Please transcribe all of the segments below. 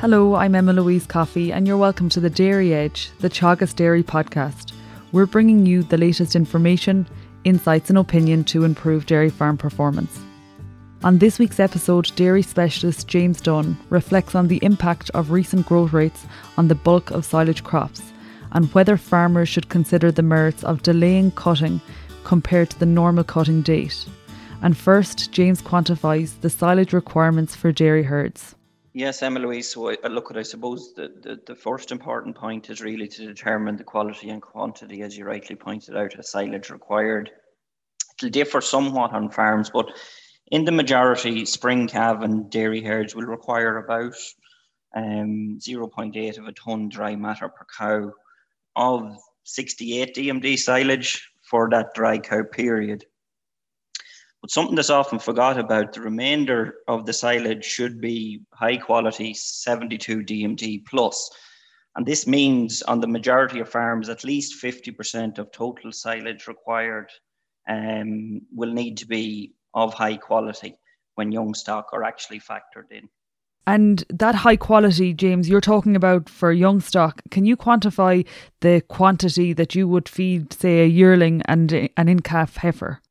Hello, I'm Emma Louise Coffey, and you're welcome to the Dairy Edge, the Teagasc Dairy podcast. We're bringing you the latest information, insights, and opinion to improve dairy farm performance. On this week's episode, dairy specialist James Dunne reflects on the impact of recent growth rates on the bulk of silage crops and whether farmers should consider the merits of delaying cutting compared to the normal cutting date. And first, James quantifies the silage requirements for dairy herds. Yes, Emma Louise. So, I, look, at I suppose the, the, the first important point is really to determine the quality and quantity, as you rightly pointed out, of silage required. It'll differ somewhat on farms, but in the majority, spring calf and dairy herds will require about um, 0.8 of a ton dry matter per cow of 68 DMD silage for that dry cow period. But something that's often forgot about, the remainder of the silage should be high quality 72 DMD plus. And this means on the majority of farms, at least 50% of total silage required um, will need to be of high quality when young stock are actually factored in. And that high quality, James, you're talking about for young stock. Can you quantify the quantity that you would feed, say, a yearling and an in calf heifer?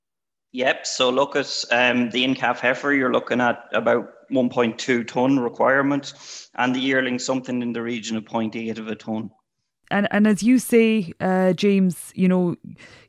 Yep. So look at um, the in calf heifer, you're looking at about 1.2 ton requirement, and the yearling something in the region of 0.8 of a ton and and as you say, uh, James, you know,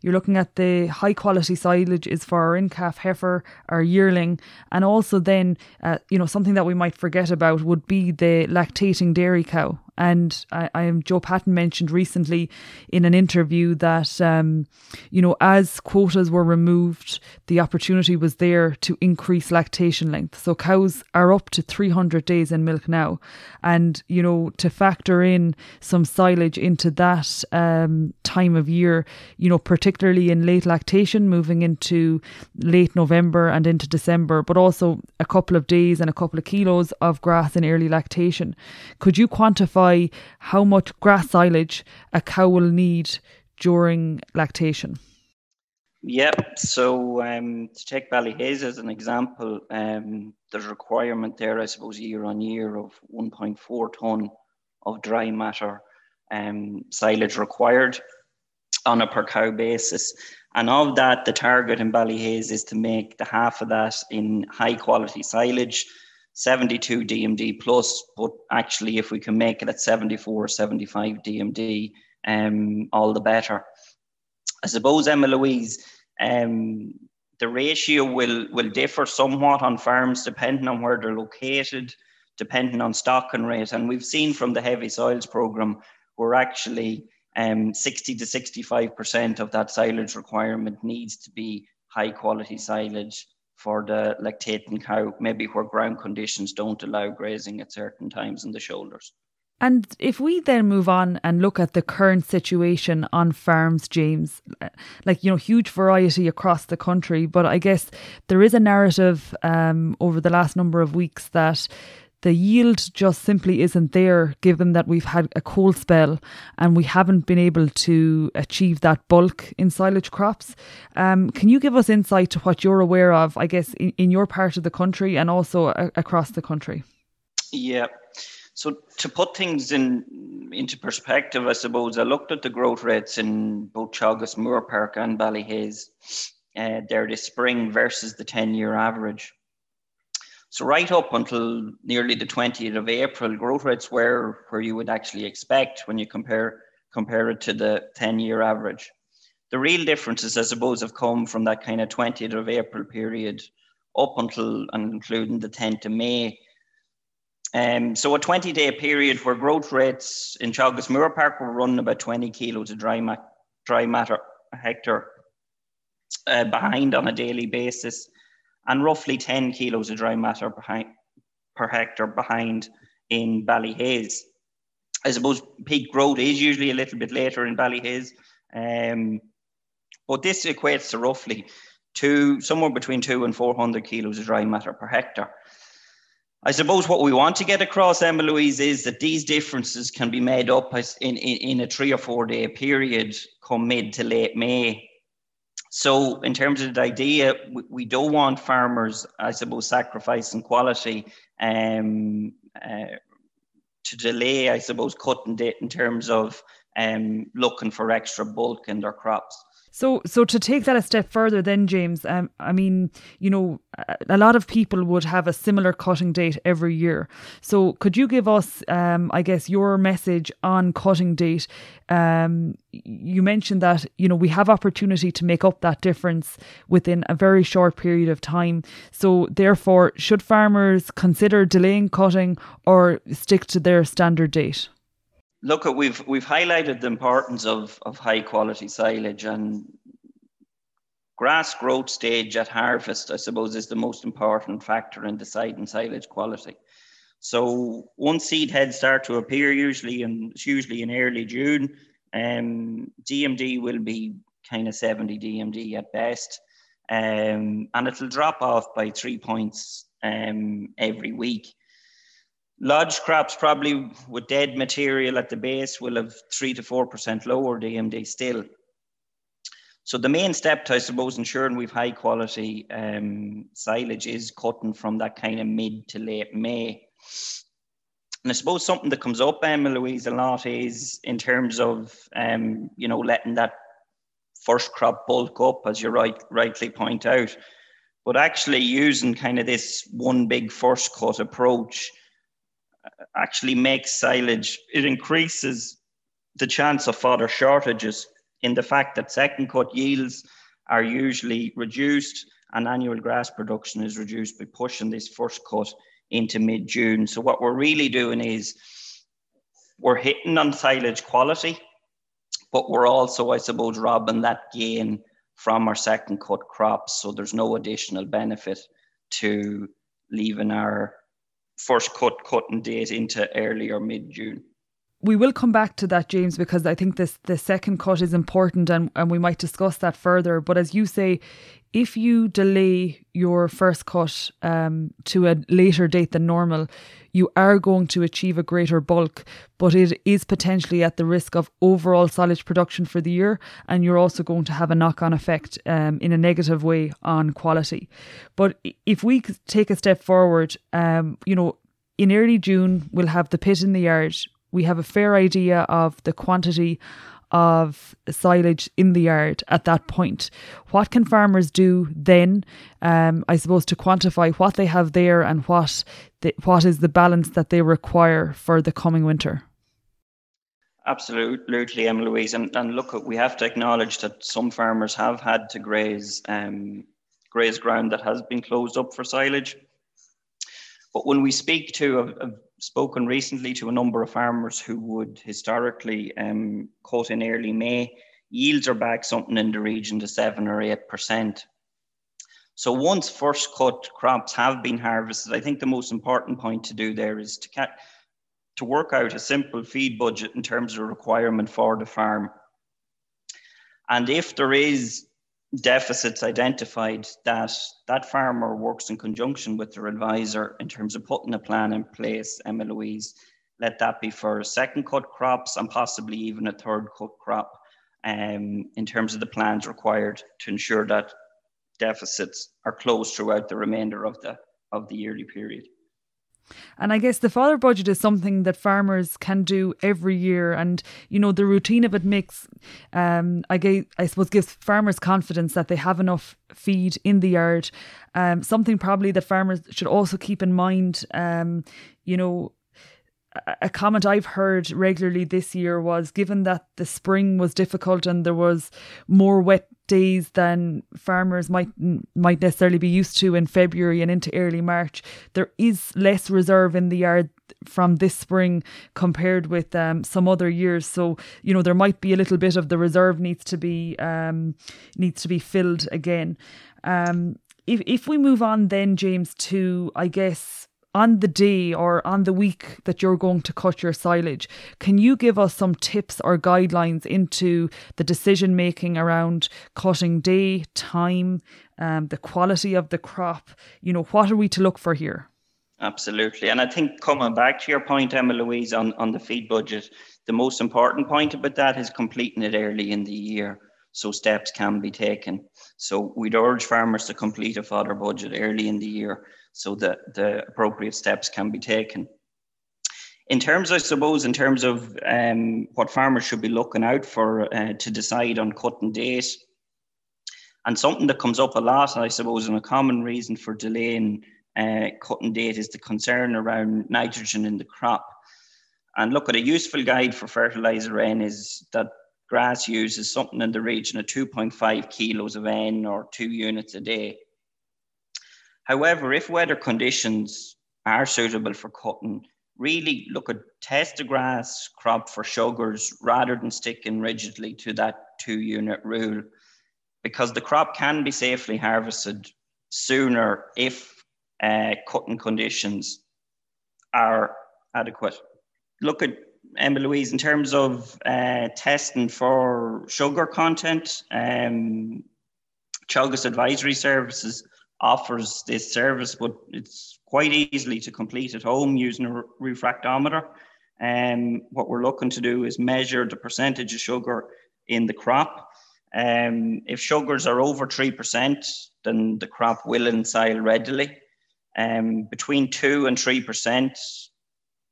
you're looking at the high quality silage is for our in calf heifer, our yearling, and also then, uh, you know, something that we might forget about would be the lactating dairy cow. And I, I am Joe Patton mentioned recently in an interview that um, you know as quotas were removed, the opportunity was there to increase lactation length. So cows are up to 300 days in milk now, and you know to factor in some silage into that um, time of year, you know particularly in late lactation, moving into late November and into December, but also a couple of days and a couple of kilos of grass in early lactation. Could you quantify? How much grass silage a cow will need during lactation. Yep. So um, to take Ballyhaise as an example, um, there's a requirement there, I suppose, year on year of 1.4 ton of dry matter um, silage required on a per cow basis. And of that, the target in Ballyhaise is to make the half of that in high quality silage 72 DMD plus, but actually, if we can make it at 74, 75 DMD, um, all the better. I suppose, Emma Louise, um, the ratio will, will differ somewhat on farms depending on where they're located, depending on stocking rate. And we've seen from the heavy soils program, where actually um, 60 to 65% of that silage requirement needs to be high quality silage for the lactating cow, maybe where ground conditions don't allow grazing at certain times in the shoulders. And if we then move on and look at the current situation on farms, James, like, you know, huge variety across the country, but I guess there is a narrative um, over the last number of weeks that the yield just simply isn't there given that we've had a cold spell and we haven't been able to achieve that bulk in silage crops. Um, can you give us insight to what you're aware of, I guess, in, in your part of the country and also a- across the country? Yeah. So to put things in into perspective, I suppose I looked at the growth rates in both Teagasc, Moorepark and Ballyhaise uh, there this spring versus the 10 year average. So right up until nearly the 20th of April, growth rates were where you would actually expect when you compare compare it to the 10-year average. The real differences, I suppose, have come from that kind of 20th of April period up until and including the 10th of May. Um, so a 20-day period where growth rates in Teagasc Moorepark were running about 20 kilos of dry, ma- dry matter a hectare uh, behind on a daily basis and roughly 10 kilos of dry matter behind, per hectare behind in Ballyhaise. I suppose peak growth is usually a little bit later in Ballyhaise, um, but this equates to roughly two, somewhere between two and 400 kilos of dry matter per hectare. I suppose what we want to get across, Emma Louise, is that these differences can be made up in, in, in a three or four day period come mid to late May so, in terms of the idea, we, don't want farmers, I suppose, sacrificing quality um, uh, to delay, I suppose, cutting date in terms of um, looking for extra bulk in their crops. So, so to take that a step further, then James, um, I mean, you know, a lot of people would have a similar cutting date every year. So, could you give us, um, I guess, your message on cutting date? Um, you mentioned that you know we have opportunity to make up that difference within a very short period of time. So, therefore, should farmers consider delaying cutting or stick to their standard date? Look at we've we've highlighted the importance of of high quality silage and grass growth stage at harvest i suppose is the most important factor in deciding silage quality. So once seed heads start to appear usually and it's usually in early june um, dmd will be kind of 70 dmd at best um, and it'll drop off by three points um, every week Lodge crops probably with dead material at the base will have three to four percent lower DMD still. So the main step, I suppose, ensuring we've high quality um, silage is cutting from that kind of mid to late May. And I suppose something that comes up, Emma Louise, a lot is in terms of um, you know letting that first crop bulk up, as you right rightly point out, but actually using kind of this one big first cut approach actually makes silage, it increases the chance of fodder shortages in the fact that second cut yields are usually reduced and annual grass production is reduced by pushing this first cut into mid June. So, what we're really doing is we're hitting on silage quality, but we're also, I suppose, robbing that gain from our second cut crops. So, there's no additional benefit to leaving our first cut cutting date into early or mid June. We will come back to that, James, because I think this the second cut is important and, and we might discuss that further. But as you say, if you delay your first cut um, to a later date than normal, you are going to achieve a greater bulk, but it is potentially at the risk of overall silage production for the year, and you're also going to have a knock on effect um, in a negative way on quality. But if we take a step forward, um, you know, in early June, we'll have the pit in the yard. We have a fair idea of the quantity of silage in the yard at that point. What can farmers do then, um, I suppose, to quantify what they have there and what the, what is the balance that they require for the coming winter? Absolutely, Emma Louise. And, and look, we have to acknowledge that some farmers have had to graze um, graze ground that has been closed up for silage. But when we speak to, I've, I've spoken recently to a number of farmers who would historically um, cut in early May. Yields are back something in the region to seven or eight percent. So once first cut crops have been harvested, I think the most important point to do there is to ca- to work out a simple feed budget in terms of requirement for the farm. And if there is deficits identified that that farmer works in conjunction with their advisor in terms of putting a plan in place, Emma Louise, let that be for second cut crops and possibly even a third cut crop um, in terms of the plans required to ensure that deficits are closed throughout the remainder of the of the yearly period. And I guess the fodder budget is something that farmers can do every year, and you know the routine of it makes, um, I guess, I suppose gives farmers confidence that they have enough feed in the yard. Um, something probably that farmers should also keep in mind. Um, you know, a comment I've heard regularly this year was given that the spring was difficult and there was more wet days than farmers might might necessarily be used to in February and into early March, there is less reserve in the yard from this spring compared with um, some other years. So you know there might be a little bit of the reserve needs to be um, needs to be filled again. Um, if if we move on then, James, to I guess on the day or on the week that you're going to cut your silage, can you give us some tips or guidelines into the decision making around cutting day, time, um, the quality of the crop? You know, what are we to look for here? Absolutely. And I think coming back to your point, Emma Louise, on, on the feed budget, the most important point about that is completing it early in the year so steps can be taken. So we'd urge farmers to complete a fodder budget early in the year so that the appropriate steps can be taken. in terms, I suppose, in terms of um, what farmers should be looking out for uh, to decide on cutting date, and something that comes up a lot, I suppose, and a common reason for delaying uh, cutting date is the concern around nitrogen in the crop. And look at a useful guide for fertilizer N is that grass uses something in the region of 2.5 kilos of N or two units a day. However, if weather conditions are suitable for cutting, really look at test the grass crop for sugars rather than sticking rigidly to that two unit rule because the crop can be safely harvested sooner if uh, cutting conditions are adequate. Look at Emma Louise in terms of uh, testing for sugar content. Um, Teagasc Advisory Services offers this service, but it's quite easily to complete at home using a refractometer. And um, what we're looking to do is measure the percentage of sugar in the crop. Um, if sugars are over 3%, then the crop will ensile readily. Um, between 2 and 3%,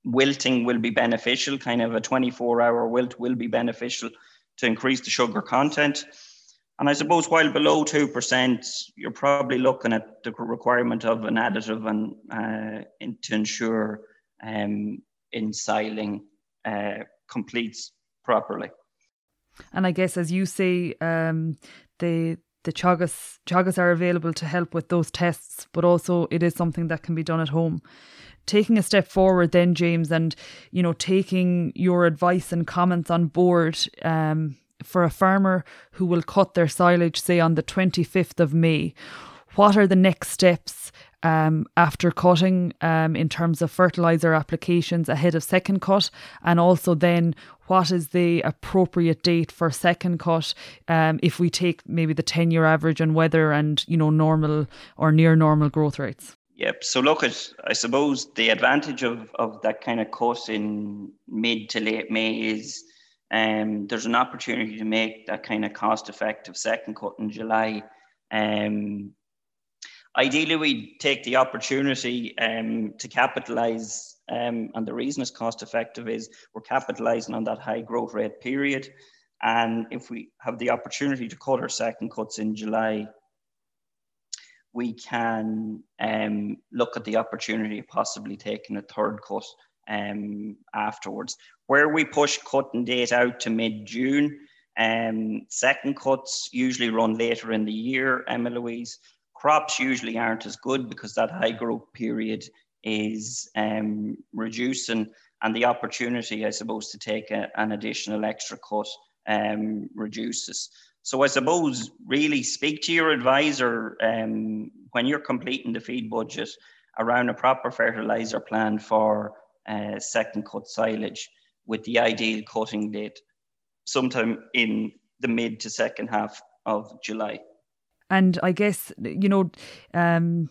wilting will be beneficial, kind of a 24 hour wilt will be beneficial to increase the sugar content. And I suppose while below 2%, you're probably looking at the requirement of an additive and uh, in, to ensure um, ensiling uh, completes properly. And I guess, as you say, um, the the Teagasc Teagasc are available to help with those tests, but also it is something that can be done at home. Taking a step forward, then James, and you know, taking your advice and comments on board. Um, for a farmer who will cut their silage, say on the 25th of May, what are the next steps um, after cutting um, in terms of fertilizer applications ahead of second cut, and also then what is the appropriate date for second cut um, if we take maybe the 10 year average on weather and you know normal or near normal growth rates. Yep. So look at I suppose the advantage of, of that kind of cut in mid to late May is um, there's an opportunity to make that kind of cost effective second cut in July. Um, ideally, we'd take the opportunity um, to capitalize, um, and the reason it's cost effective is we're capitalizing on that high growth rate period. And if we have the opportunity to cut our second cuts in July, we can um, look at the opportunity of possibly taking a third cut um, afterwards. Where we push cutting date out to mid June, um, second cuts usually run later in the year, Emma Louise. Crops usually aren't as good because that high growth period is um, reducing, and the opportunity, I suppose, to take a, an additional extra cut um, reduces. So I suppose really speak to your advisor um, when you're completing the feed budget around a proper fertilizer plan for uh, second cut silage with the ideal cutting date sometime in the mid to second half of July. And I guess, you know, um,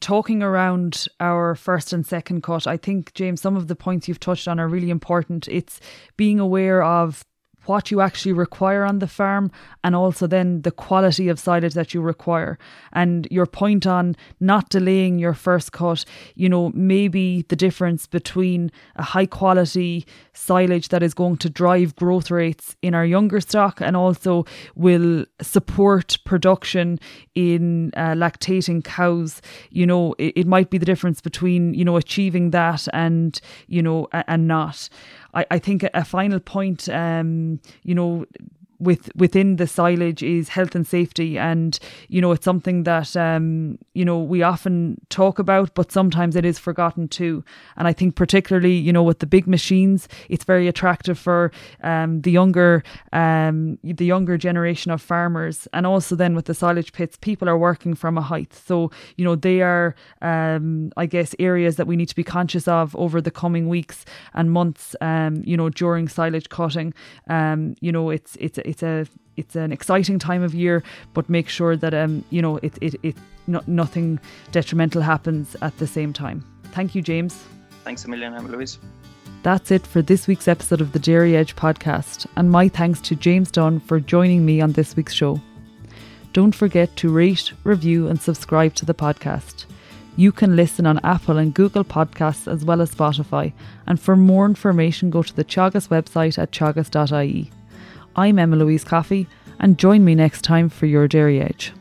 talking around our first and second cut, I think, James, some of the points you've touched on are really important. It's being aware of what you actually require on the farm and also then the quality of silage that you require. And your point on not delaying your first cut, you know, maybe the difference between a high quality silage that is going to drive growth rates in our younger stock and also will support production in uh, lactating cows. You know, it, it might be the difference between, you know, achieving that and, you know, and not. I, I think a final point, um, you know, with within the silage is health and safety. And you know it's something that um you know we often talk about but sometimes it is forgotten too. And i think particularly you know with the big machines it's very attractive for um the younger um the younger generation of farmers. And also then with the silage pits people are working from a height. So you know they are um i guess areas that we need to be conscious of over the coming weeks and months um you know during silage cutting. Um you know it's it's it's a it's an exciting time of year, but make sure that um you know it it it no, nothing detrimental happens at the same time. Thank you, James. Thanks a million, Emma Louise. That's it for this week's episode of the Dairy Edge podcast, and my thanks to James Dunne for joining me on this week's show. Don't forget to rate, review, and subscribe to the podcast. You can listen on Apple and Google Podcasts as well as Spotify. And for more information, go to the Teagasc website at teagasc.ie. I'm Emma Louise Coffey, and join me next time for your Dairy Edge.